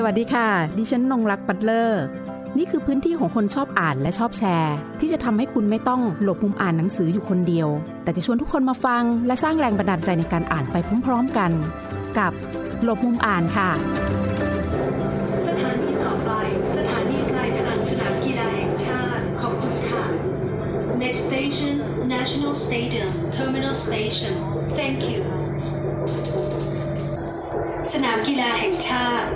สวัสดีค่ะ ดิฉันนงรักปัตเลอร์ นี่คือพื้นที่ของคนชอบอ่านและชอบแชร์ ที่จะทำให้คุณไม่ต้องหลบมุมอ่านหนังสืออยู่คนเดียว แต่จะชวนทุกคนมาฟัง และสร้างแรงบันดาลใจในการอ่านไปพร้อมๆกัน กับหลบมุมอ่านค่ะ สถานีต่อไป สถานีปลายทางสนามกีฬาแห่งชาติ ขอบคุณค่ะ Next station National Stadium Terminal Station Thank you สนามกีฬาแห่งชาติ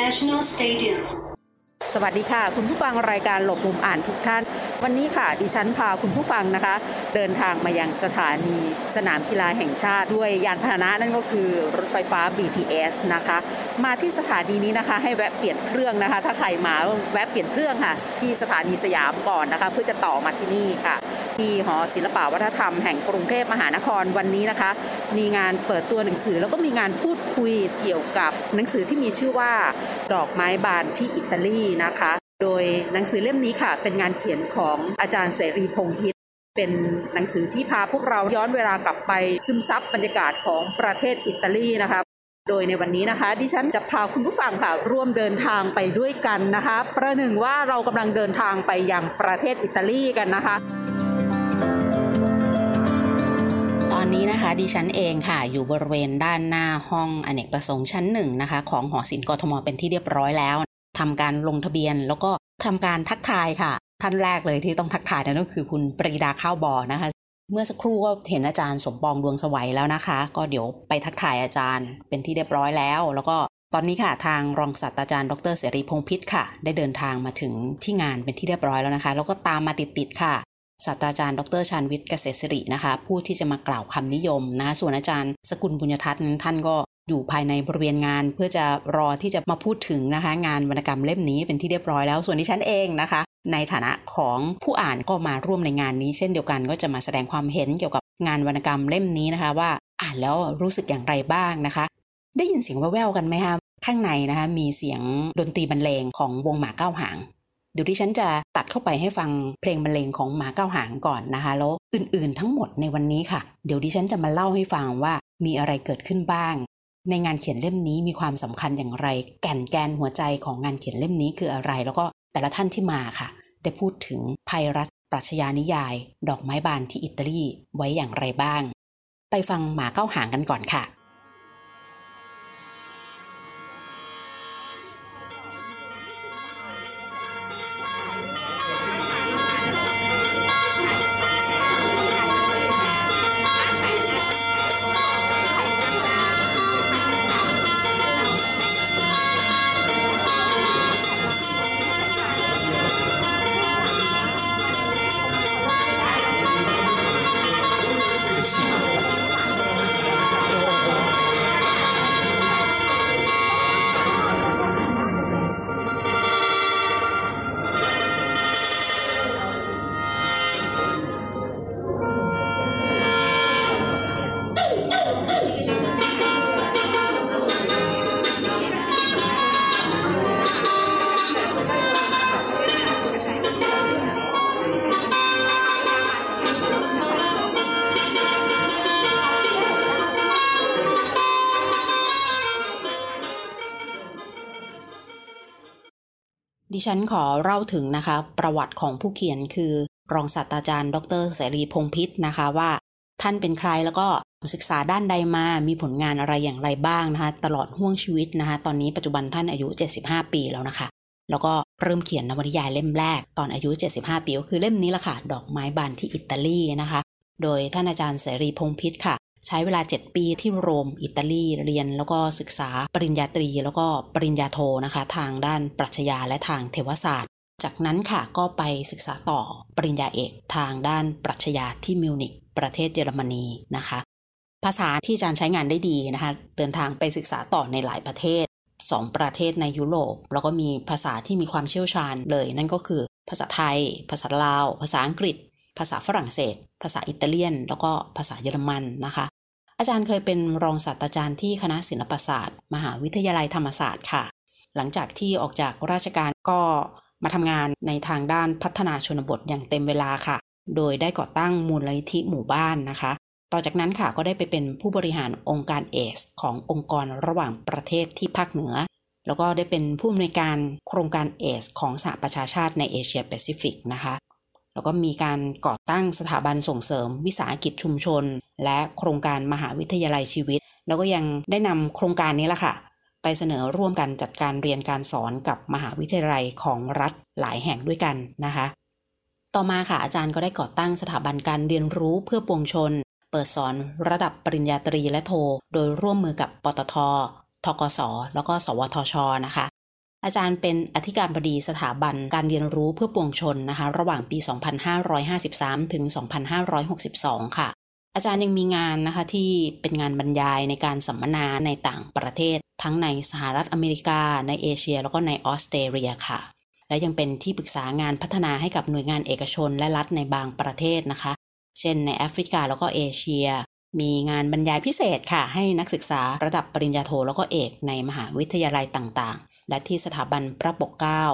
National Stadium สวัสดีค่ะ คุณผู้ฟังรายการหลบมุมอ่านทุกท่าน วันนี้ค่ะดิฉันพาคุณผู้ฟังนะคะ เดินทางมายังสถานีสนามกีฬาแห่งชาติด้วยยานพาหนะนั่นก็คือรถไฟฟ้า BTS นะคะมาที่สถานีนี้นะคะ ให้แวะเปลี่ยนเครื่องนะคะ ถ้าใครมาแวะเปลี่ยนเครื่องค่ะ ที่สถานีสยามก่อนนะคะ เพื่อจะต่อมาที่นี่ค่ะ ที่หอศิลปวัฒนธรรมแห่งกรุงเทพมหานครวันนี้นะคะ มีงานเปิดตัวหนังสือแล้วก็มีงานพูดคุยเกี่ยวกับหนังสือที่มีชื่อว่า ดอกไม้บานที่อิตาลีนะคะ โดยหนังสือเล่มนี้ค่ะ เป็นงานเขียนของอาจารย์เสรีพงษ์พิษเป็นหนังสือที่พาพวกเราย้อนเวลากลับไปซึมซับบรรยากาศของประเทศอิตาลีนะคะ โดยในวันนี้นะคะ ดิฉันจะพาคุณผู้ฟังค่ะร่วมเดินทางไปด้วยกันนะคะ ประหนึ่งว่าเรากำลังเดินทางไปยังประเทศอิตาลีกันนะคะตอนนี้นะคะดิฉันเองค่ะอยู่บริเวณด้านหน้าห้องอเนกประสงค์ชั้นหนึ่งนะคะ ของหอศิลป์กทมเป็นที่เรียบร้อยแล้วทำการลงทะเบียนแล้วก็ทำการทักทายค่ะ ท่านแรกเลยที่ต้องทักทายนั่นก็คือคุณปรีดาข้าวบอนะคะ เมื่อสักครู่ก็เห็นอาจารย์สมปองดวงสวัยแล้วนะคะ ก็เดี๋ยวไปทักทายอาจารย์เป็นที่เรียบร้อยแล้ว แล้วก็ตอนนี้ค่ะทางรองศาสตราจารย์ดรเสรีพงษ์พิษค่ะ ได้เดินทางมาถึงที่งานเป็นที่เรียบร้อยแล้วนะคะ แล้วก็ตามมาติดๆค่ะศาสตราจารย์ดรชานวิทย์เกษตรศิรินะคะ ผู้ที่จะมากล่าวคำนิยมนะคะส่วนอาจารย์สกุลบุญยทัศน์ท่านก็อยู่ภายในบริเวณงานเพื่อจะรอที่จะมาพูดถึงนะคะ งานวรรณกรรมเล่มนี้เป็นที่เรียบร้อยแล้ว ส่วนที่ฉันเองนะคะ ในฐานะของผู้อ่านก็มาร่วมในงานนี้ เช่นเดียวกันก็จะมาแสดงความเห็นเกี่ยวกับงานวรรณกรรมเล่มนี้นะคะ ว่าอ่านแล้วรู้สึกอย่างไรบ้างนะคะ ได้ยินเสียงแว่วๆกันไหมคะข้างในนะคะมีเสียงดนตรีบรรเลงของวงหมาเก้าหางเดี๋ยวดิฉันจะตัดเข้าไปให้ฟังเพลงบรรเลงของหมาเก้าหางก่อนนะคะ แล้วอื่นๆทั้งหมดในวันนี้ค่ะ เดี๋ยวดิฉันจะมาเล่าให้ฟังว่ามีอะไรเกิดขึ้นบ้าง ในงานเขียนเล่มนี้มีความสำคัญอย่างไร แก่นแกนหัวใจของงานเขียนเล่มนี้คืออะไร แล้วก็ แต่ละท่านที่มาค่ะ ได้พูดถึงไทยรัฐปรัชญานิยาย ดอกไม้บานที่อิตาลีไว้อย่างไรบ้าง ไปฟังหมาเก้าหางกันก่อนค่ะ ฉันขอเล่าถึงนะคะ ประวัติของผู้เขียนคือ รองศาสตราจารย์ ดรเสรีพงพิษนะคะว่า ท่านเป็นใครแล้วก็ศึกษาด้านใดมามีผลงานอะไรอย่างไรบ้างนะคะ ตลอดห่วงชีวิตนะคะ ตอนนี้ปัจจุบันท่านอายุ 75 ปีแล้วนะคะ แล้วก็เริ่มเขียนนวนิยายเล่มแรกตอนอายุ 75 ปีก็คือเล่มนี้ละค่ะ ดอกไม้บานที่อิตาลีนะคะ โดยท่านอาจารย์เสรีพงพิษค่ะ ใช้เวลา 7 ปีที่โรม อิตาลีเรียน แล้วก็ศึกษาปริญญาตรี แล้วก็ปริญญาโทนะคะ ทางด้านปรัชญาและทางเทวศาสตร์ จากนั้นค่ะก็ไปศึกษาต่อปริญญาเอกทางด้านปรัชญาที่มิวนิกประเทศเยอรมนีนะคะ ภาษาที่อาจารย์ใช้งานได้ดีนะคะ เดินทางไปศึกษาต่อในหลายประเทศ2ประเทศในยุโรปแล้วก็มีภาษาที่มีความเชี่ยวชาญเลย นั่นก็คือภาษาไทย ภาษาลาว ภาษาอังกฤษ ภาษาฝรั่งเศส ภาษาอิตาเลียน แล้วก็ภาษาเยอรมันนะคะ อาจารย์เคยเป็นรองศาสตราจารย์ที่คณะศิลปศาสตร์ มหาวิทยาลัยธรรมศาสตร์ค่ะ หลังจากที่ออกจากราชการก็มาทำงานในทางด้านพัฒนาชนบทอย่างเต็มเวลาค่ะ โดยได้ก่อตั้งมูลนิธิหมู่บ้านนะคะ ต่อจากนั้นค่ะก็ได้ไปเป็นผู้บริหารองค์การเอส ขององค์กรระหว่างประเทศที่ภาคเหนือ แล้วก็ได้เป็นผู้อำนวยการโครงการเอส ของสหประชาชาติในเอเชียแปซิฟิกนะคะ แล้วก็มีการก่อตั้งสถาบันส่งเสริมวิสาหกิจชุมชน และโครงการมหาวิทยาลัยชีวิต แล้วก็ยังได้นำโครงการนี้แหละค่ะ ไปเสนอร่วมกันจัดการเรียนการสอนกับมหาวิทยาลัยของรัฐหลายแห่งด้วยกันนะคะ ต่อมาค่ะอาจารย์ก็ได้ก่อตั้งสถาบันการเรียนรู้เพื่อปวงชน เปิดสอนระดับปริญญาตรีและโท โดยร่วมมือกับปตททกสแล้วก็ สวทชนะคะ อาจารย์เป็นอธิการบดีสถาบันการเรียนรู้เพื่อปวงชนนะคะ ระหว่างปี 2553 ถึง 2562 ค่ะ อาจารย์ยังมีงานนะคะที่เป็นงานบรรยายในการสัมมนาในต่างประเทศ ทั้งในสหรัฐอเมริกา ในเอเชีย แล้วก็ในออสเตรเลียค่ะ และยังเป็นที่ปรึกษางานพัฒนาให้กับหน่วยงานเอกชนและรัฐในบางประเทศนะคะ เช่นในแอฟริกาแล้วก็เอเชียมีงานบรรยายพิเศษค่ะ ให้นักศึกษาระดับปริญญาโทแล้วก็เอกในมหาวิทยาลัยต่างๆ และที่สถาบันพระปกเกล้า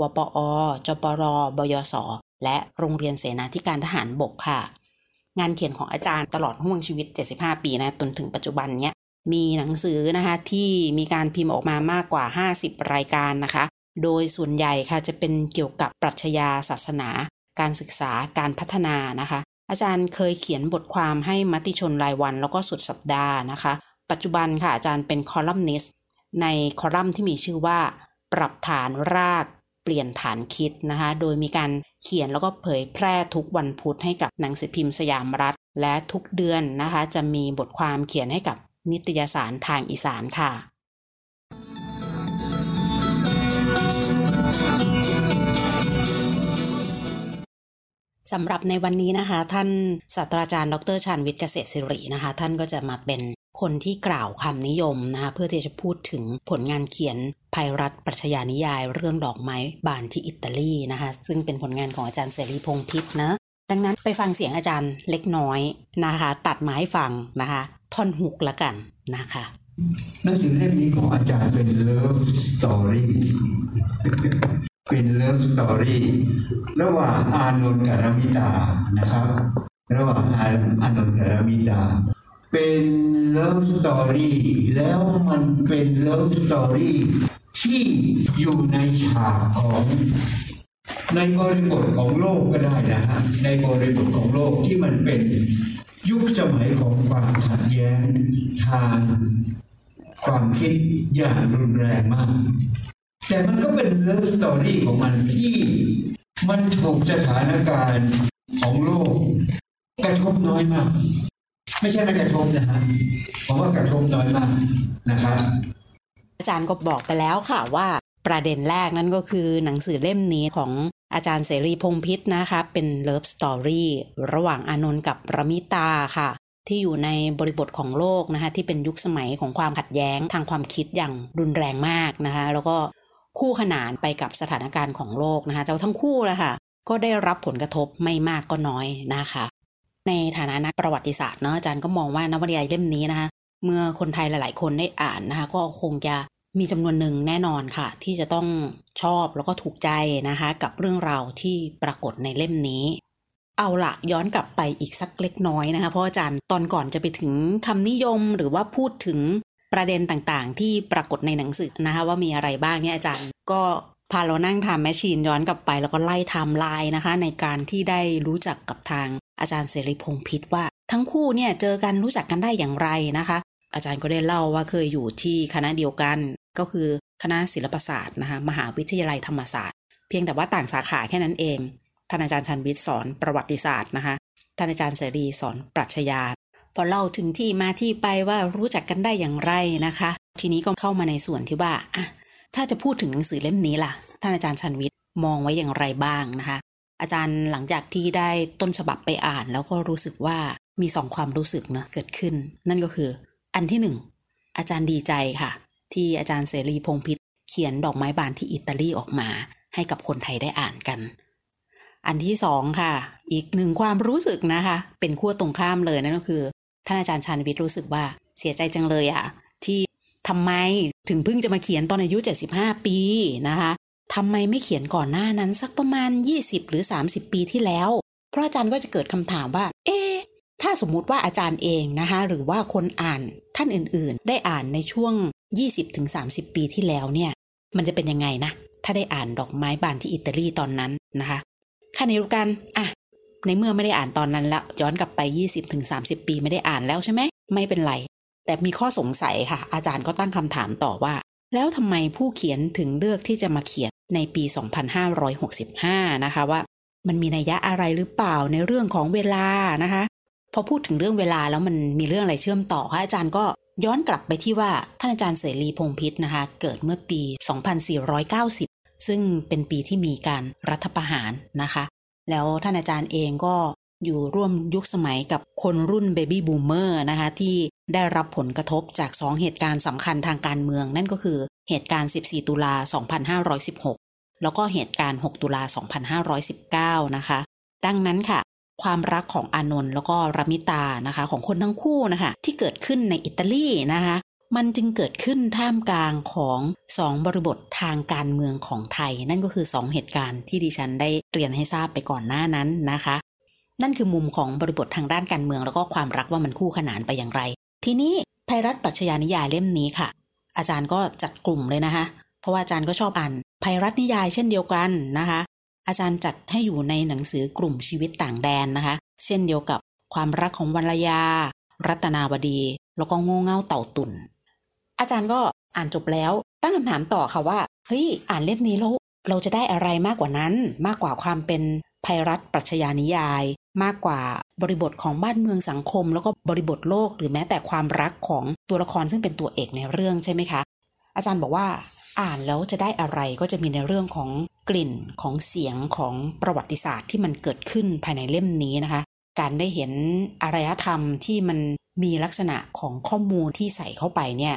วปอ จปร บยศ และโรงเรียนเสนาธิการทหารบกค่ะ งานเขียนของอาจารย์ตลอดห่วงชีวิต 75 ปีนะจนถึงปัจจุบันเนี้ยมีหนังสือนะคะที่มีการพิมพ์ออกมามากกว่า 50 รายการนะคะ โดยส่วนใหญ่ค่ะจะเป็นเกี่ยวกับปรัชญาศาสนา การศึกษาการพัฒนานะคะ อาจารย์เคยเขียนบทความให้มติชนรายวันแล้วก็สุดสัปดาห์นะคะ ปัจจุบันค่ะอาจารย์เป็นคอลัมนิสต์ ในคอลัมน์ที่มีชื่อว่า ปรับฐานรากเปลี่ยนฐานคิดนะคะ โดยมีการเขียนแล้วก็เผยแพร่ทุกวันพุธให้กับหนังสือพิมพ์สยามรัฐ และทุกเดือนนะคะ จะมีบทความเขียนให้กับนิตยสารทางอีสานค่ะสำหรับในวันนี้นะคะ ท่านศาสตราจารย์ ดรชานวิทย์เกษตรศิรินะคะ ท่านก็จะมาเป็น คนที่กล่าวคำนิยมนะคะเพื่อที่จะพูดถึงผลงานเขียนภัยรัฐปรัชญานิยาย เรื่องดอกไม้บานที่อิตาลีนะคะซึ่งเป็นผลงานของอาจารย์เสรีพงศ์พิศนะดังนั้นไปฟังเสียงอาจารย์เล็กน้อยนะคะ ตัดมาให้ฟังนะคะ ท่อน hook ละกันนะคะหนังสือเล่มนี้ของอาจารย์เป็น love story เป็น love story ระหว่างอานนท์กับรามิตานะครับ ระหว่างอานนท์กับรามิตา เป็น love story แล้วมันเป็น love story ที่อยู่ในฉากของในบริบทของโลกก็ได้นะฮะในบริบทของโลกที่มันเป็นยุคสมัยของความขัดแย้งทางความคิดอย่างรุนแรงมาก แต่มันก็เป็น love story ของมันที่มันถูกสถานการณ์ของโลกกระทบน้อยมาก ไม่ใช่ไม่กระทบนะฮะผมว่ากระทบน้อยมากนะครับ อาจารย์ก็บอกไปแล้วค่ะว่าประเด็นแรกนั่นก็คือหนังสือเล่มนี้ของอาจารย์เสรีพงศ์พิศนะคะเป็น love story ระหว่างอานนท์กับรามิตาค่ะ ที่อยู่ในบริบทของโลกนะคะที่เป็นยุคสมัยของความขัดแย้งทางความคิดอย่างรุนแรงมากนะคะ แล้วก็คู่ขนานไปกับสถานการณ์ของโลกนะคะแล้วทั้งคู่แหละค่ะ ก็ได้รับผลกระทบไม่มากก็น้อยนะคะ ในฐานะนักประวัติศาสตร์เนาะอาจารย์ก็มองว่านวนิยายเล่มนี้นะคะเมื่อคนไทยหลาย ๆ คนได้อ่านนะคะ ก็คงจะมีจำนวนหนึ่งแน่นอนค่ะ ที่จะต้องชอบแล้วก็ถูกใจนะคะ กับเรื่องราวที่ปรากฏในเล่มนี้ เอาละย้อนกลับไปอีกสักเล็กน้อยนะคะ เพราะอาจารย์ตอนก่อนจะไปถึงคำนิยมหรือว่าพูดถึงประเด็นต่างๆ ที่ปรากฏในหนังสือนะคะ ว่ามีอะไรบ้างเนี่ยอาจารย์ก็พาเรานั่ง time machine ย้อนกลับไปแล้วก็ไล่ไทม์ไลน์นะคะ ในการที่ได้รู้จักกับทาง อาจารย์เสรีพงศ์พิศว่า ทั้งคู่เนี่ยเจอกันรู้จักกันได้อย่างไรนะคะ อาจารย์ก็ได้เล่าว่าเคยอยู่ที่คณะเดียวกัน ก็คือคณะศิลปศาสตร์นะคะมหาวิทยาลัยธรรมศาสตร์ เพียงแต่ว่าต่างสาขาแค่นั้นเองท่านอาจารย์ชาญวิทย์สอนประวัติศาสตร์นะคะท่านอาจารย์เสรีสอนปรัชญาพอเล่าถึงที่มาที่ไปว่ารู้จักกันได้อย่างไรนะคะ ทีนี้ก็เข้ามาในส่วนที่ว่าอะถ้าจะพูดถึงหนังสือเล่มนี้ล่ะ ท่านอาจารย์ชันวิทย์มองไว้อย่างไรบ้างนะคะ อาจารย์หลังจากที่ได้ต้นฉบับไปอ่าน แล้วก็รู้สึกว่ามีสองความรู้สึกเนะเกิดขึ้น นั่นก็คือ อันที่หนึ่งอาจารย์ดีใจค่ะ ที่อาจารย์เสรีพงษ์พิษเขียนดอกไม้บานที่อิตาลีออกมา ให้กับคนไทยได้อ่านกัน อันที่สองค่ะ อีกหนึ่งความรู้สึกนะคะ เป็นขั้วตรงข้ามเลยนั่นก็คือท่านอาจารย์ชันวิทย์รู้สึกว่าเสียใจจังเลยอะที่ทำไมถึงเพิ่งจะมาเขียนตอนอายุ 75 ปีนะคะ ทำไมไม่เขียนก่อนหน้านั้นสักประมาณ 20 หรือ 30 ปีที่แล้ว เพราะอาจารย์ก็จะเกิดคำถามว่า เอ๊ะถ้าสมมุติว่าอาจารย์เองนะคะ หรือว่าคนอ่านท่านอื่นๆ ได้อ่านในช่วง 20-30 ปีที่แล้วเนี่ย มันจะเป็นยังไงนะ ถ้าได้อ่านดอกไม้บานที่อิตาลีตอนนั้นนะคะขณะเดียวกันอะในเมื่อไม่ได้อ่านตอนนั้นแล้วย้อนกลับไป 20-30 ปีไม่ได้อ่านแล้วใช่ไหมไม่เป็นไร แต่มีข้อสงสัยค่ะ อาจารย์ก็ตั้งคำถามต่อว่า แล้วทำไมผู้เขียนถึงเลือกที่จะมาเขียน ในปี 2565 นะคะว่ามันมีนัยยะอะไรหรือเปล่าในเรื่องของเวลานะคะ พอพูดถึงเรื่องเวลาแล้วมันมีเรื่องอะไรเชื่อมต่อค่ะอาจารย์ก็ย้อนกลับไปที่ว่าท่านอาจารย์เสรีพงศ์พิศนะคะ เกิดเมื่อปี 2490 ซึ่งเป็นปีที่มีการรัฐประหารนะคะ แล้วท่านอาจารย์เองก็อยู่ร่วมยุคสมัยกับคนรุ่น baby boomer นะคะ ที่ได้รับผลกระทบจาก2เหตุการณ์สำคัญทางการเมือง นั่นก็คือ เหตุการณ์ 14 ตุลา 2516 แล้วก็เหตุการณ์ 6 ตุลา 2519 นะคะ ดังนั้นค่ะ ความรักของอานนท์แล้วก็รามิตานะคะ ของคนทั้งคู่นะคะ ที่เกิดขึ้นในอิตาลีนะคะมันจึงเกิดขึ้นท่ามกลางของสองบริบททางการเมืองของไทย นั่นก็คือสองเหตุการณ์ที่ดิฉันได้เรียนให้ทราบไปก่อนหน้านั้นนะคะ นั่นคือมุมของบริบททางด้านการเมือง แล้วก็ความรักว่ามันคู่ขนานไปอย่างไร ทีนี้ภัยรัฐปรัชญานิยายเล่มนี้ค่ะ อาจารย์ก็จัดกลุ่มเลยนะคะ เพราะว่าอาจารย์ก็ชอบอ่านภัยรัฐนิยายเช่นเดียวกันนะคะ อาจารย์จัดให้อยู่ในหนังสือกลุ่มชีวิตต่างแดนนะคะ เช่นเดียวกับความรักของวรรยา รัตนาวดี แล้วก็โง่เง่าเต่าตุ่น อาจารย์ก็อ่านจบแล้วตั้งคำถามต่อค่ะว่าเฮ้ยอ่านเล่มนี้แล้วเราจะได้อะไรมากกว่านั้น มากกว่าความเป็นภัยรัฐปรัชญานิยาย มากกว่าบริบทของบ้านเมืองสังคม แล้วก็บริบทโลก หรือแม้แต่ความรักของตัวละครซึ่งเป็นตัวเอกในเรื่องใช่ไหมคะ อาจารย์บอกว่าอ่านแล้วจะได้อะไรก็จะมีในเรื่องของกลิ่นของเสียงของประวัติศาสตร์ที่มันเกิดขึ้นภายในเล่มนี้นะคะ การได้เห็นอารยธรรมที่มันมีลักษณะของข้อมูลที่ใส่เข้าไปเนี่ย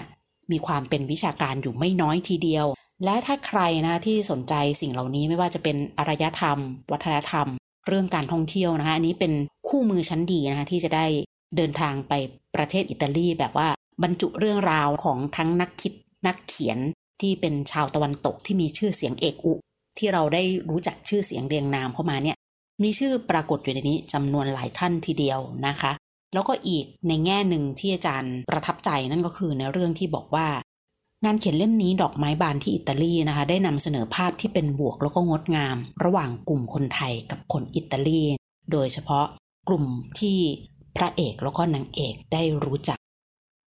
มีความเป็นวิชาการอยู่ไม่น้อยทีเดียว และถ้าใครนะที่สนใจสิ่งเหล่านี้ไม่ว่าจะเป็นอารยธรรม วัฒนธรรม เรื่องการท่องเที่ยวนะคะอันนี้เป็นคู่มือชั้นดีนะคะที่จะได้เดินทางไปประเทศอิตาลีแบบว่าบรรจุเรื่องราวของทั้งนักคิดนักเขียนที่เป็นชาวตะวันตกที่มีชื่อเสียงเอกอุ ที่เราได้รู้จักชื่อเสียงเรียงนามเข้ามาเนี่ยมีชื่อปรากฏอยู่ในนี้จำนวนหลายท่านทีเดียวนะคะ แล้วก็อีกในแง่หนึ่งที่อาจารย์ประทับใจนั่นก็คือในเรื่องที่บอกว่า งานเขียนเล่มนี้ดอกไม้บานที่อิตาลีนะคะ ได้นำเสนอภาพที่เป็นบวกแล้วก็งดงาม ระหว่างกลุ่มคนไทยกับคนอิตาลี โดยเฉพาะกลุ่มที่พระเอกแล้วก็นางเอกได้รู้จัก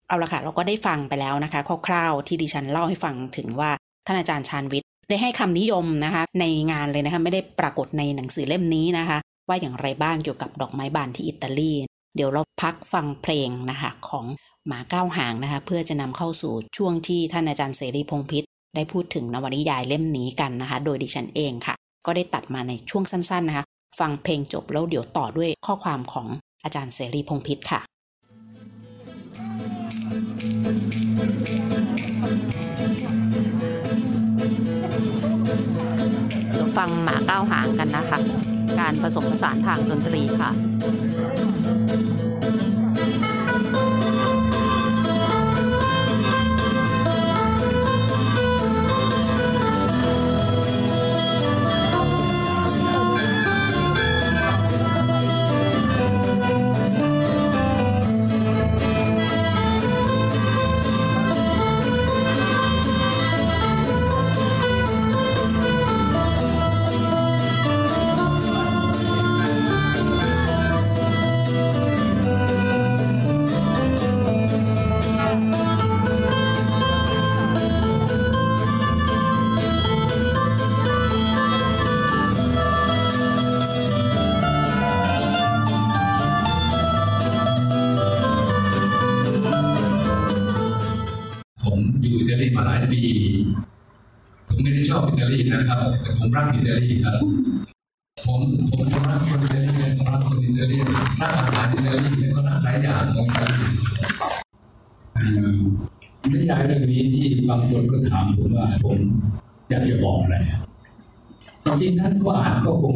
เอาละค่ะเราก็ได้ฟังไปแล้วนะคะคร่าวๆที่ดิฉันเล่าให้ฟังถึงว่าท่านอาจารย์ชาญวิทย์ได้ให้คำนิยมนะคะ ในงานเลยนะคะไม่ได้ปรากฏในหนังสือเล่มนี้นะคะ ว่าอย่างไรบ้างเกี่ยวกับดอกไม้บานที่อิตาลี เดี๋ยวเราพักฟังเพลงนะคะของ หมาเก้าหางนะคะเพื่อจะนำเข้าสู่ช่วงที่ท่านอาจารย์เสรีพงษ์พิษได้พูดถึงนวนิยายเล่มนี้กันนะคะ โดยดิฉันเองค่ะ ก็ได้ตัดมาในช่วงสั้นๆนะคะ ฟังเพลงจบแล้วเดี๋ยวต่อด้วยข้อความของอาจารย์เสรีพงษ์พิษค่ะฟังหมาเก้าหางกันนะคะ การผสมผสานทางดนตรีค่ะ รักอิตาลีครับผมผมรักคนอิตาลีผมรักคนอิตาลีรักอาหารอิตาลีแล้วก็รักหลายอย่างของอิตาลีเอ่อนิยายเรื่องนี้ที่บางคนก็ถามผมว่าผมอยากจะบอกอะไรจริงๆท่านก็อ่านก็คง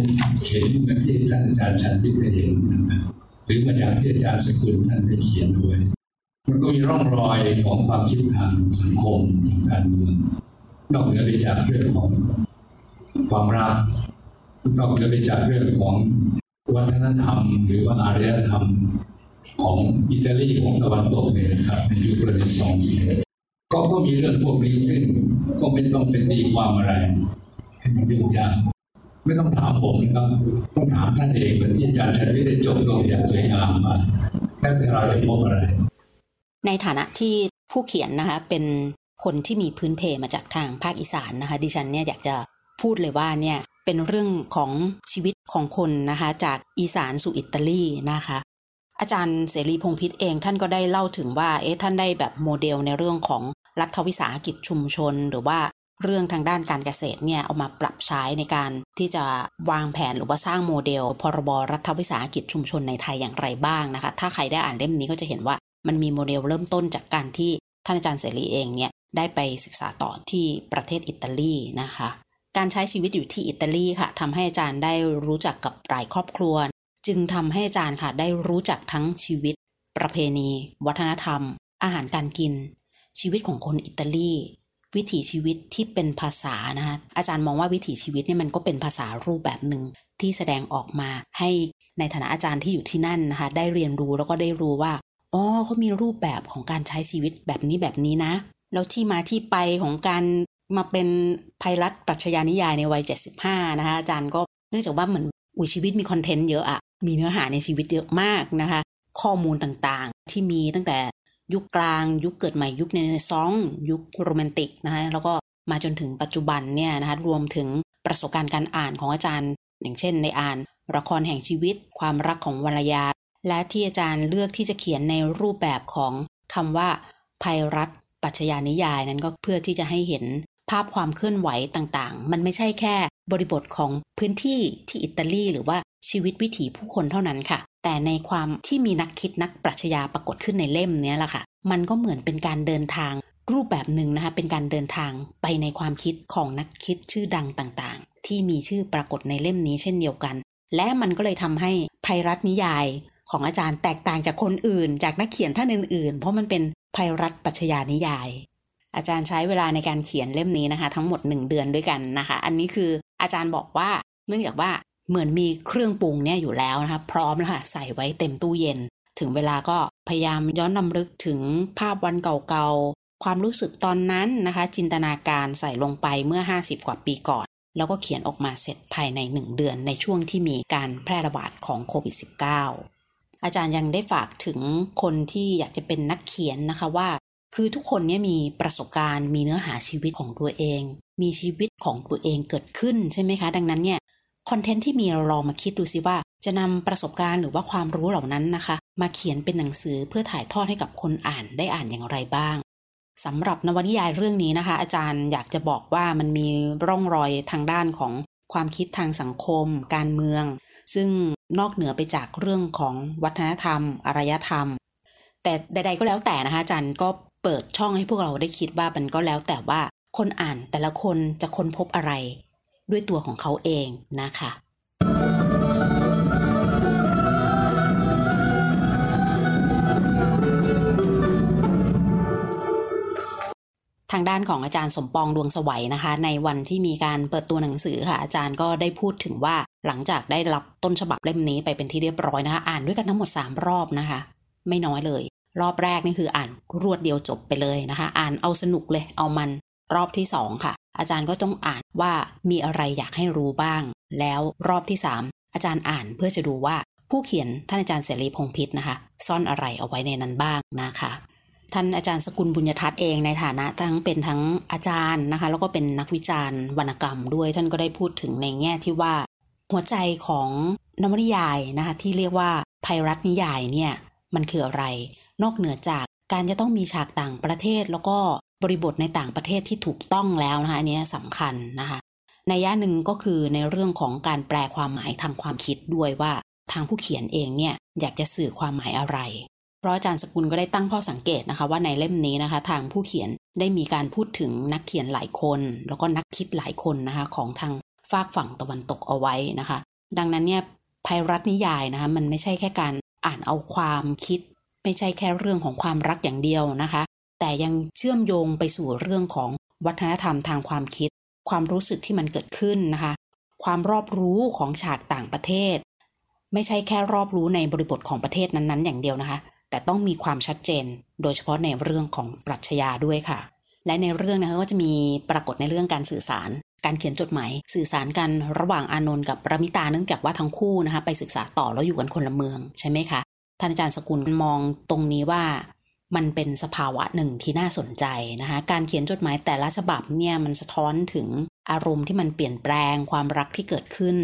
เห็นเหมือนที่ท่านอาจารย์ชันพิทย์ได้เห็นนะครับหรือมาจากที่อาจารย์สกุลท่านได้เขียนด้วยมันก็มีร่องรอยของความคิดทางสังคมทางการเมืองนอกเหนือไปจากเรื่องของ ความรักเหนือไปจากเรื่องของวัฒนธรรม หรือว่าอารยธรรมของอิตาลีของตะวันตกเนี่ยนะครับในยุคเรเนซองส์เนี่ยก็ก็มีเรื่องพวกนี้ซึ่งก็ไม่ต้องเป็นตีความอะไรให้มันยุ่งยากไม่ต้องถามผมนะครับต้องถามท่านเองเหมือนที่อาจารย์ชัยวิทย์ได้จบลงอย่างสวยงามมาแล้วแต่เราจะพบอะไร ในฐานะที่ผู้เขียนนะคะเป็นคนที่มีพื้นเพมาจากทางภาคอีสานนะคะ ดิฉันเนี่ยอยากจะ พูดเลยว่าเนี่ยเป็นเรื่องของชีวิตของคนนะคะจากอีสานสู่อิตาลีนะคะ อาจารย์เสรีพงษ์พิษเองท่านก็ได้เล่าถึงว่าเอ๊ะท่านได้แบบโมเดลในเรื่องของรัฐวิสาหกิจชุมชน หรือว่าเรื่องทางด้านการเกษตรเนี่ยเอามาปรับใช้ในการที่จะวางแผนหรือว่าสร้างโมเดล พรบรัฐวิสาหกิจชุมชนในไทยอย่างไรบ้างนะคะ ถ้าใครได้อ่านเล่มนี้ก็จะเห็นว่ามันมีโมเดลเริ่มต้นจากการที่ท่านอาจารย์เสรีเองเนี่ยได้ไปศึกษาต่อที่ประเทศอิตาลีนะคะ การใช้ชีวิตอยู่ที่อิตาลีค่ะทำให้อาจารย์ได้รู้จักกับหลายครอบครัว จึงทำให้อาจารย์ค่ะได้รู้จักทั้งชีวิต ประเพณี วัฒนธรรม อาหารการกิน ชีวิตของคนอิตาลี วิถีชีวิตที่เป็นภาษานะคะอาจารย์มองว่าวิถีชีวิตเนี่ยมันก็เป็นภาษารูปแบบหนึ่งที่แสดงออกมาให้ในฐานะอาจารย์ที่อยู่ที่นั่นนะคะได้เรียนรู้แล้วก็ได้รู้ว่าอ๋อเขามีรูปแบบของการใช้ชีวิตแบบนี้แบบนี้นะ แล้วที่มาที่ไปของการ มาเป็นภัยรัฐปรัชญานิยายในวัย 75 นะคะอาจารย์ก็เนื่องจากว่าเหมือนอุ้ยชีวิตมีคอนเทนต์เยอะอะมีเนื้อหาในชีวิตเยอะมากนะคะ ข้อมูลต่างๆที่มีตั้งแต่ยุคกลาง ยุคเกิดใหม่ยุคในซองยุคโรแมนติกนะคะแล้วก็มาจนถึงปัจจุบันเนี่ยนะคะรวมถึงประสบการณ์การอ่านของอาจารย์ อย่างเช่น ในอ่านละครแห่งชีวิต ความรักของวรรยา และที่อาจารย์เลือกที่จะเขียนในรูปแบบของคำว่าภัยรัฐปรัชญานิยายนั้นก็เพื่อที่จะให้เห็น ภาพความเคลื่อนไหวต่างๆ มันไม่ใช่แค่บริบทของพื้นที่ที่อิตาลีหรือว่าชีวิตวิถีผู้คนเท่านั้นค่ะ แต่ในความที่มีนักคิดนักปรัชญาปรากฏขึ้นในเล่มนี้แหละค่ะ มันก็เหมือนเป็นการเดินทางรูปแบบหนึ่งนะคะ เป็นการเดินทางไปในความคิดของนักคิดชื่อดังต่างๆ ที่มีชื่อปรากฏในเล่มนี้เช่นเดียวกัน และมันก็เลยทำให้ภัยรัฐนิยายของอาจารย์แตกต่างจากคนอื่น จากนักเขียนท่านอื่นๆ เพราะมันเป็นภัยรัฐปรัชญานิยาย อาจารย์ใช้เวลาในการเขียนเล่มนี้นะคะ ทั้งหมด 1 เดือนด้วยกันนะคะ อันนี้คืออาจารย์บอกว่าเนื่องจากว่าเหมือนมีเครื่องปรุงเนี่ยอยู่แล้วนะคะ พร้อมแล้วค่ะใส่ไว้เต็มตู้เย็น ถึงเวลาก็พยายามย้อนนำลึกถึงภาพวันเก่าๆ ความรู้สึกตอนนั้นนะคะ จินตนาการใส่ลงไปเมื่อ 50 กว่าปีก่อน แล้วก็เขียนออกมาเสร็จภายใน 1 เดือนในช่วงที่มีการแพร่ระบาดของโควิด -19 อาจารย์ยังได้ฝากถึงคนที่อยากจะเป็นนักเขียนนะคะว่า คือทุกคนเนี่ยมีประสบการณ์ มีเนื้อหาชีวิตของตัวเอง มีชีวิตของตัวเองเกิดขึ้นใช่ไหมคะ ดังนั้นเนี่ยคอนเทนต์ที่มีเราลองมาคิดดูซิว่า จะนำประสบการณ์หรือว่าความรู้เหล่านั้นนะคะ มาเขียนเป็นหนังสือเพื่อถ่ายทอดให้กับคนอ่านได้อ่านอย่างไรบ้างสำหรับนวนิยายเรื่องนี้นะคะ อาจารย์อยากจะบอกว่ามันมีร่องรอยทางด้านของความคิดทางสังคม การเมือง ซึ่งนอกเหนือไปจากเรื่องของวัฒนธรรม อารยธรรม แต่ใด ๆ ก็แล้วแต่นะคะอาจารย์ก็ เปิดช่องให้พวกเราได้คิดว่ามันก็แล้วแต่ว่าคนอ่านแต่ละคนจะค้นพบอะไร ด้วยตัวของเขาเองนะคะทางด้านของอาจารย์สมปองดวงสวัยนะคะ ในวันที่มีการเปิดตัวหนังสือค่ะ อาจารย์ก็ได้พูดถึงว่าหลังจากได้รับต้นฉบับเล่มนี้ไปเป็นที่เรียบร้อยนะคะ อ่านด้วยกันทั้งหมด 3 รอบนะคะ ไม่น้อยเลย รอบแรกนี่คืออ่านรวดเดียวจบไปเลยนะคะ อ่านเอาสนุกเลยเอามันรอบที่2ค่ะ อาจารย์ก็ต้องอ่านว่ามีอะไรอยากให้รู้บ้าง แล้วรอบที่3อาจารย์อ่านเพื่อจะดูว่าผู้เขียนท่านอาจารย์เสรีพงษ์พิษนะคะ ซ่อนอะไรเอาไว้ในนั้นบ้างนะคะท่านอาจารย์สกุลบุญยทัศน์เองในฐานะทั้งเป็นทั้งอาจารย์นะคะ แล้วก็เป็นนักวิจารณ์วรรณกรรมด้วยท่านก็ได้พูดถึงในแง่ที่ว่า หัวใจของนวนิยายนะคะที่เรียกว่าภัยรัฐนิยายเนี่ยมันคืออะไร นอกเหนือจากการจะต้องมีฉากต่างประเทศแล้วก็บริบทในต่างประเทศที่ถูกต้องแล้วนะคะอันนี้สำคัญนะคะในย่าหนึ่งก็คือในเรื่องของการแปลความหมายทางความคิดด้วยว่าทางผู้เขียนเองเนี่ยอยากจะสื่อความหมายอะไร เพราะอาจารย์สกุลก็ได้ตั้งข้อสังเกตนะคะ ว่าในเล่มนี้นะคะ ทางผู้เขียนได้มีการพูดถึงนักเขียนหลายคน แล้วก็นักคิดหลายคนนะคะของทางฝากฝั่งตะวันตกเอาไว้นะคะ ดังนั้นเนี่ยภัยรัฐนิยายนะคะมันไม่ใช่แค่การอ่านเอาความคิด ไม่ใช่แค่เรื่องของความรักอย่างเดียวนะคะ แต่ยังเชื่อมโยงไปสู่เรื่องของวัฒนธรรมทางความคิด ความรู้สึกที่มันเกิดขึ้นนะคะ ความรอบรู้ของฉากต่างประเทศ ไม่ใช่แค่รอบรู้ในบริบทของประเทศนั้นๆ อย่างเดียวนะคะ แต่ต้องมีความชัดเจน โดยเฉพาะในเรื่องของปรัชญาด้วยค่ะ และในเรื่องนะคะก็จะมีปรากฏในเรื่องการสื่อสารการเขียนจดหมายสื่อสารกันระหว่างอานนท์กับระมิตาเนื่องจากว่าทั้งคู่นะคะไปศึกษาต่อแล้วอยู่กันคนละเมืองใช่ไหมคะ ท่านอาจารย์สกุลมองตรงนี้ว่ามันเป็นสภาวะหนึ่งที่น่าสนใจนะคะการเขียนจดหมายแต่ละฉบับเนี่ยมันสะท้อนถึงอารมณ์ที่มันเปลี่ยนแปลงความรักที่เกิดขึ้น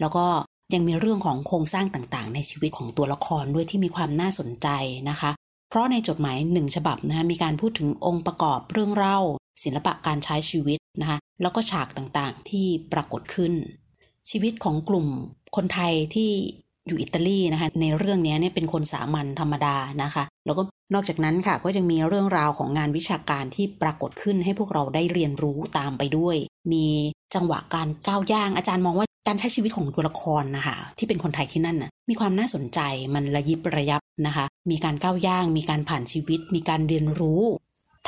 แล้วก็ยังมีเรื่องของโครงสร้างต่างๆ ในชีวิตของตัวละครด้วยที่มีความน่าสนใจนะคะ เพราะในจดหมายหนึ่งฉบับนะคะมีการพูดถึงองค์ประกอบเรื่องเล่า ศิลปะการใช้ชีวิตนะคะแล้วก็ฉากต่างๆที่ปรากฏขึ้น ชีวิตของกลุ่มคนไทยที่ อยู่อิตาลีนะคะในเรื่องนี้เนี่ยเป็นคนสามัญธรรมดานะคะ แล้วก็นอกจากนั้นค่ะก็ยังมีเรื่องราวของงานวิชาการที่ปรากฏขึ้นให้พวกเราได้เรียนรู้ตามไปด้วย มีจังหวะการก้าวย่างอาจารย์มองว่าการใช้ชีวิตของตัวละครนะคะที่เป็นคนไทยที่นั่นน่ะมีความน่าสนใจมันระยิบระยับนะคะ มีการก้าวย่าง มีการผ่านชีวิต มีการเรียนรู้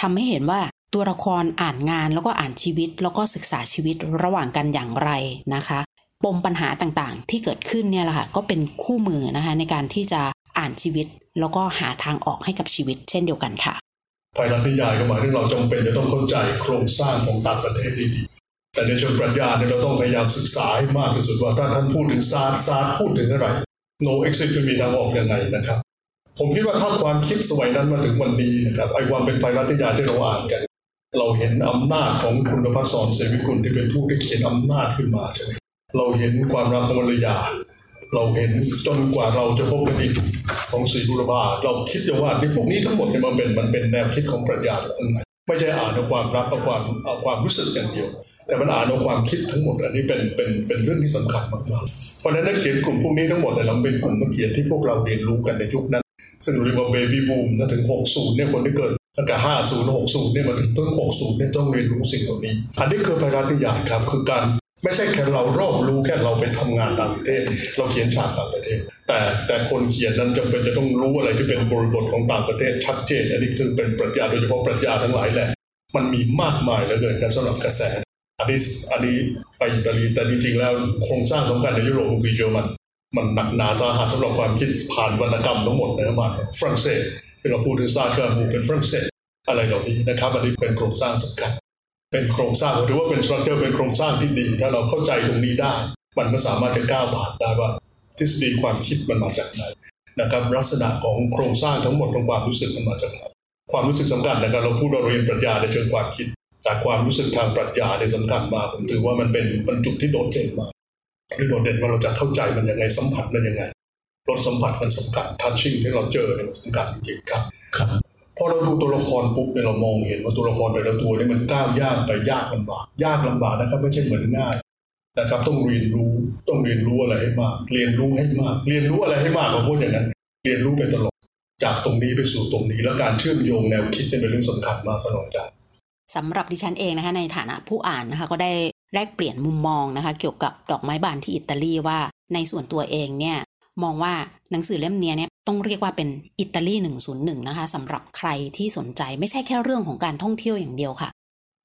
ทำให้เห็นว่าตัวละครอ่านงานแล้วก็อ่านชีวิต แล้วก็ศึกษาชีวิตระหว่างกันอย่างไรนะคะ ปมปัญหาต่างๆ ที่เกิดขึ้นเนี่ยแหละค่ะก็เป็นคู่มือนะคะในการที่จะอ่านชีวิต แล้วก็หาทางออกให้กับชีวิต เช่นเดียวกันค่ะภายหลังนิยายก็หมายถึงเราจำเป็นจะต้องเข้าใจโครงสร้างของต่างประเทศดีๆแต่ในเชิงปรัชญาเนี่ยเราต้องพยายามศึกษาให้มากที่สุดว่าถ้าท่านพูดถึงซาร์ซาร์พูดถึงอะไร no exit จะมีทางออกยังไงนะครับ ผมคิดว่าถ้าความคิดสมัยนั้นมาถึงวันนี้นะครับไอ้ความเป็นภายรัฐนิยายที่เราอ่านกัน เราเห็นอำนาจของคุณพัฒสอนเสวิกุลที่เป็นผู้ที่เขียนอำนาจขึ้นมาใช่ไหม เราเห็นความรักมารยา เราเห็นจนกว่าเราจะพบกันอีกของศรีบุรพาเราคิดจะว่านี่พวกนี้ทั้งหมดเนี่ยมันเป็นมันเป็นแนวคิดของปรัชญาคนไหนไม่ใช่อ่านเอาความรักเอาความเอาความรู้สึกอย่างเดียว แต่มันอ่านเอาความคิดทั้งหมดอันนี้เป็นเป็นเป็นเรื่องที่สำคัญมากๆเพราะฉะนั้นนักเขียนกลุ่มพวกนี้ทั้งหมดเนี่ยเราเป็นกลุ่มนักเขียนที่พวกเราเรียนรู้กันในยุคนั้น ซึ่งเรียกว่าเบบี้บูมนะถึง 60 เนี่ยคนที่เกิดตั้งแต่50 60 เนี่ยมาถึงต้น60 เนี่ยต้องเรียนรู้สิ่งเหล่านี้ อันนี้คือพระราชนิยายครับคือการ ไม่ใช่แค่เรารอบรู้แค่เราไปทำงานต่างประเทศ เราเขียนฉากต่างประเทศ แต่แต่คนเขียนนั้นจำเป็นจะต้องรู้อะไรที่เป็นบริบทของต่างประเทศชัดเจน อันนี้คือเป็นปรัชญาโดยเฉพาะปรัชญาทั้งหลายแหละ มันมีมากมายเหลือเกินกันสำหรับกระแส อันนี้อันนี้ไปอิตาลีแต่จริงๆแล้วโครงสร้างสำคัญในยุโรปคือเยอรมัน มันหนักหนาสาหัสสำหรับความคิดผ่านวรรณกรรมทั้งหมดนะมาฝรั่งเศสที่เราพูดถึงซาร์ตร์ กามูเป็นฝรั่งเศสอะไรเหล่านี้นะครับอันนี้เป็นโครงสร้างสำคัญ เป็นโครงสร้างถือว่าเป็น structure เป็นโครงสร้างที่ดี ถ้าเราเข้าใจตรงนี้ได้ มันก็สามารถจะก้าวผ่านได้ว่าทฤษฎีความคิดมันมาจากไหนนะครับ ลักษณะของโครงสร้างทั้งหมดของความรู้สึกมันมาจากไหนความรู้สึกสำคัญนะครับเราพูดเราเรียนปรัชญาในเชิงความคิด แต่ความรู้สึกทางปรัชญานัยสำคัญมากผมถือว่ามันเป็นมันจุดที่โดดเด่นมากที่โดดเด่นว่าเราจะเข้าใจมันยังไงสัมผัสมันยังไงรสสัมผัสมันสำคัญทัชชิ่งที่เราเจอเนี่ยมันสำคัญจริงครับครับ พอเราดูตัวละครปุ๊บเนี่ยเรามองเห็นว่าตัวละครแต่ละตัวนี่มันก้าวยางไปยากลำบากยากลำบากนะครับไม่ใช่เหมือนง่ายนะครับต้องเรียนรู้ต้องเรียนรู้อะไรให้มาก เรียนรู้ให้มาก เรียนรู้อะไรให้มากผมพูดอย่างนั้น เรียนรู้ไปตลอดจากตรงนี้ไปสู่ตรงนี้แล้วการเชื่อมโยงแนวคิดเป็นเรื่องสำคัญมากสนองใจสำหรับดิฉันเองนะคะในฐานะผู้อ่านนะคะก็ได้แลกเปลี่ยนมุมมองนะคะ เกี่ยวกับดอกไม้บานที่อิตาลีว่าในส่วนตัวเองเนี่ยมองว่าหนังสือเล่มนี้เนี่ย ต้องเรียกว่าเป็นอิตาลี 101 นะคะสำหรับใครที่สนใจไม่ใช่แค่เรื่องของการท่องเที่ยวอย่างเดียวค่ะ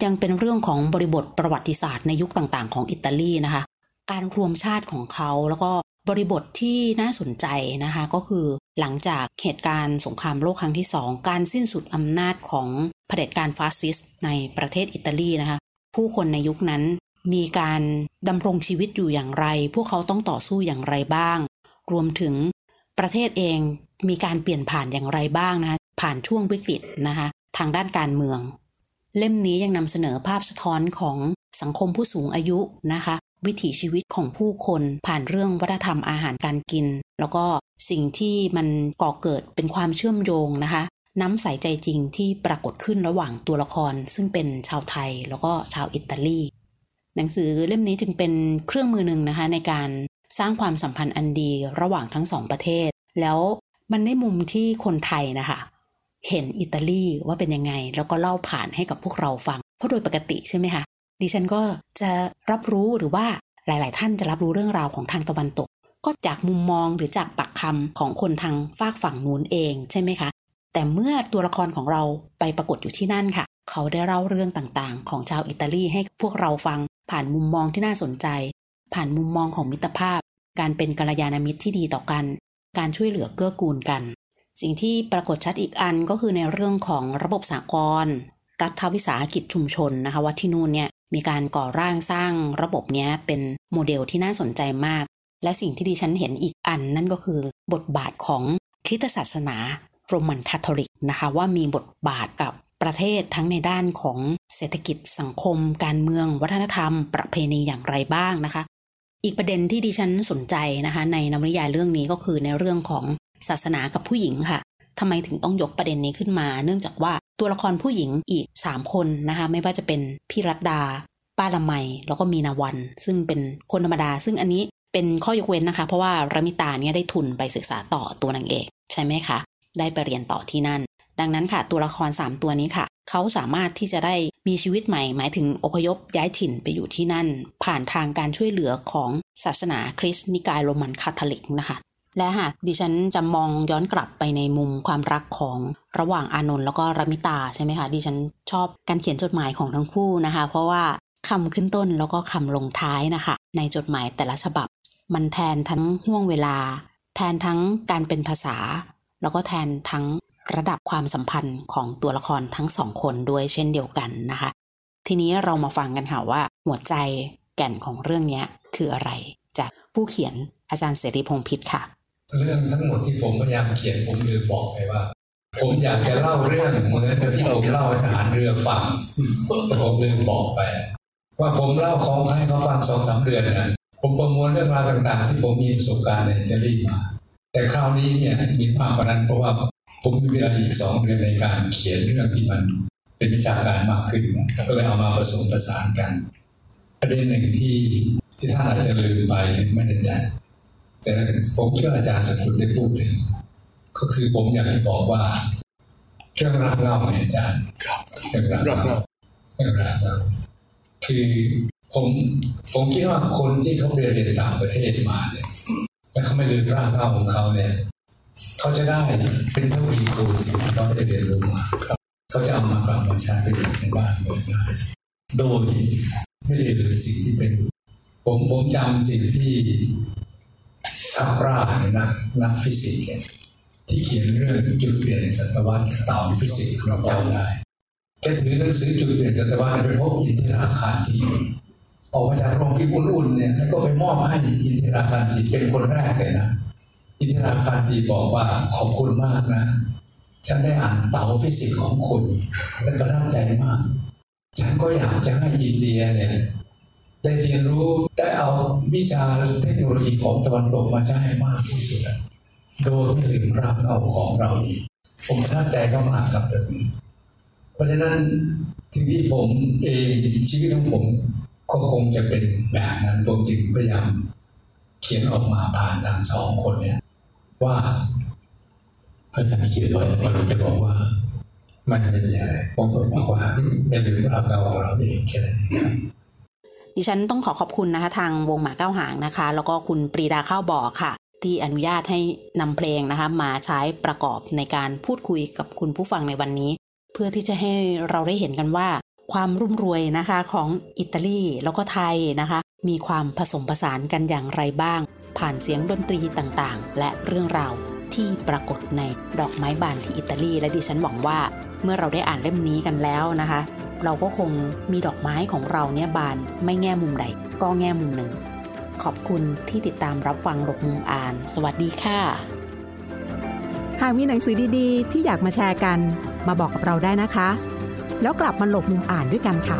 ยังเป็นเรื่องของบริบทประวัติศาสตร์ในยุคต่างๆ ของอิตาลีนะคะ การรวมชาติของเขาแล้วก็บริบทที่น่าสนใจนะคะ ก็คือหลังจากเหตุการณ์สงครามโลกครั้งที่สองการสิ้นสุดอำนาจของเผด็จการฟาสซิสต์ในประเทศอิตาลีนะคะ ผู้คนในยุคนั้นมีการดำรงชีวิตอยู่อย่างไร พวกเขาต้องต่อสู้อย่างไรบ้าง รวมถึง ประเทศเองมีการเปลี่ยนผ่านอย่างไรบ้างนะคะผ่านช่วงวิกฤตนะคะทางด้านการเมือง เล่มนี้ยังนำเสนอภาพสะท้อนของสังคมผู้สูงอายุนะคะ วิถีชีวิตของผู้คนผ่านเรื่องวัฒนธรรมอาหารการกิน แล้วก็สิ่งที่มันก่อเกิดเป็นความเชื่อมโยงนะคะ น้ำใสใจจริงที่ปรากฏขึ้นระหว่างตัวละคร ซึ่งเป็นชาวไทยแล้วก็ชาวอิตาลีหนังสือเล่มนี้จึงเป็นเครื่องมือหนึ่งนะคะในการ สร้างความสัมพันธ์อันดีระหว่างทั้งสองประเทศ แล้วมันได้มุมที่คนไทยนะคะ เห็นอิตาลีว่าเป็นยังไง แล้วก็เล่าผ่านให้กับพวกเราฟัง เพราะโดยปกติใช่ไหมคะดิฉันก็จะรับรู้หรือว่าหลาย ๆ ท่านจะรับรู้เรื่องราวของทางตะวันตก ก็จากมุมมองหรือจากปากคำของคนทางฝากฝั่งนู้นเองใช่ไหมคะ แต่เมื่อตัวละครของเราไปปรากฏอยู่ที่นั่นค่ะ เขาได้เล่าเรื่องต่าง ๆ ของชาวอิตาลีให้พวกเราฟังผ่านมุมมองที่น่าสนใจ ผ่านมุมมองของมิตรภาพ การเป็นกัลยาณมิตรที่ดีต่อกัน การช่วยเหลือเกื้อกูลกัน สิ่งที่ปรากฏชัดอีกอันก็คือในเรื่องของระบบสากลรัฐวิสาหกิจชุมชนนะคะว่าที่นู่นเนี่ยมีการก่อร่างสร้างระบบเนี้ยเป็นโมเดลที่น่าสนใจมาก และสิ่งที่ดิฉันเห็นอีกอันนั่นก็คือบทบาทของคริสตศาสนาโรมันคาทอลิกนะคะว่ามีบทบาทกับประเทศทั้งในด้านของเศรษฐกิจสังคม การเมือง วัฒนธรรม ประเพณีอย่างไรบ้างนะคะ อีกประเด็นที่ดิฉันสนใจนะคะ ในนวนิยายเรื่องนี้ก็คือในเรื่องของศาสนากับผู้หญิงค่ะทำไมถึงต้องยกประเด็นนี้ขึ้นมา เนื่องจากว่าตัวละครผู้หญิงอีก 3 คนนะคะ ไม่ว่าจะเป็นพี่รัตดา ป้าละไมแล้วก็มีนาวัน ซึ่งเป็นคนธรรมดา ซึ่งอันนี้เป็นข้อยกเว้นนะคะ เพราะว่ารามิตาเนี่ยได้ทุนไปศึกษาต่อตัวนางเอกใช่ไหมคะ ได้ไปเรียนต่อที่นั่น ดังนั้นค่ะ ตัวละคร 3 ตัวนี้ค่ะ เขาสามารถที่จะได้ มีชีวิตใหม่ หมายถึงอพยพย้ายถิ่นไปอยู่ที่นั่น ผ่านทางการช่วยเหลือของศาสนาคริสต์นิกายโรมันคาทอลิกนะคะและหากดิฉันจะมองย้อนกลับไปในมุมความรักของระหว่างอานนท์แล้วก็รมิตาใช่ไหมคะดิฉันชอบการเขียนจดหมายของทั้งคู่นะคะ เพราะว่าคำขึ้นต้นแล้วก็คำลงท้ายนะคะ ในจดหมายแต่ละฉบับ มันแทนทั้งห่วงเวลา แทนทั้งการเป็นภาษา แล้วก็แทนทั้ง ระดับความสัมพันธ์ของตัวละครทั้งสองคนด้วยเช่นเดียวกันนะคะ ทีนี้เรามาฟังกันค่ะว่า หัวใจแก่นของเรื่องนี้คืออะไร จากผู้เขียนอาจารย์เสรีพงษ์พิษค่ะ เรื่องทั้งหมดที่ผมพยายามเขียนผมลืมบอกไปว่า ผมอยากจะเล่าเรื่องเหมือนที่ผมเล่าให้ทหารเรือฟังแต่ผมลืมบอกไป ว่าผมเล่าของให้เขาฟังสองสามเดือนนะผมประมวลเรื่องราวต่างๆ ที่ผมมีประสบการณ์ในอิตาลีมาแต่คราวนี้เนี่ยมีมากกว่านั้นเพราะว่า ผมมีเวลาอีกสองเดือนในการเขียนเรื่องที่มันเป็นวิชาการมากขึ้นก็เลยเอามาผสมผสานกัน ประเด็นหนึ่งที่ที่ท่านอาจจะลืมไปไม่ได้แต่แต่ผมคิดว่าอาจารย์สกุลได้พูดถึงก็คือผมอยากจะบอกว่า เรื่องรักเล่าเนี่ยอาจารย์เรื่องรักรักเล่าเราเรื่องรักเล่าคือผมผมคิดว่าคนที่เขาเรียนเรียนต่างประเทศมาเนี่ยแล้วเขาไม่ลืมรากเหง้าของเขาเนี่ย เขาจะได้เป็นเท่าีคูณสิ่งที่เขาได้เรียนรู้มาครับเขาจะเอามากลับมาใช้ประโยชน์ในบ้านเมืองได้โดยไม่ได้ลืมสิ่งที่เป็น ผมผมจำสิ่งที่คาปราเนี่ยนะนักฟิสิกส์เนี่ยที่เขียนเรื่องจุดเปลี่ยนศตวรรษเต๋าฟิสิกส์เราจำได้แกถือหนังสือจุดเปลี่ยนศตวรรษไปพบอินทิราคานธีออกมาจากโรงพิมพ์อุ่นๆเนี่ยแล้วก็ไปมอบให้อินทิราคานธีเป็นคนแรกเลยนะ อินทิราคานธีบอกว่าขอบคุณมากนะ ฉันได้อ่านเต๋าฟิสิกส์ของคุณและประทับใจมาก ฉันก็อยากจะให้อินเดียเนี่ยได้เรียนรู้ได้เอาวิชาเทคโนโลยีของตะวันตกมาใช้มากที่สุดโดยไม่ลืมรากเหง้าของเราอีกผมประทับใจก็มากครับแบบนี้เพราะฉะนั้นสิ่งที่ผมเองชีวิตของผมก็คงจะเป็นแบบนั้นผมจึงพยายาม เขียนออกมาผ่านทางสองคนเนี่ย ว่าอาจารย์เขียนไว้มันจะบอกว่า มันเป็นอย่างไรผมก็บอกว่าอย่ลืมรากเหง้าเราเองแค่นั้นดิฉันต้องขอขอบคุณนะคะ ทางวงหมาเก้าหางนะคะ แล้วก็คุณปรีดาข้าวบ่อค่ะ ที่อนุญาตให้นำเพลงนะคะ มาใช้ประกอบในการพูดคุยกับคุณผู้ฟังในวันนี้ เพื่อที่จะให้เราได้เห็นกันว่า ความรุ่มรวยนะคะของอิตาลีแล้วก็ไทยนะคะ มีความผสมผสานกันอย่างไรบ้าง ผ่านเสียงดนตรีต่างๆ และเรื่องราวที่ปรากฏในดอกไม้บานที่อิตาลี และดิฉันหวังว่าเมื่อเราได้อ่านเล่มนี้กันแล้วนะคะ เราก็คงมีดอกไม้ของเราเนี่ยบานไม่แง่มุมใด ก็แง่มุมหนึ่ง ขอบคุณที่ติดตามรับฟังหลบมุมอ่าน สวัสดีค่ะ หากมีหนังสือดีๆ ที่อยากมาแชร์กัน มาบอกกับเราได้นะคะ แล้วกลับมาหลบมุมอ่านด้วยกันค่ะ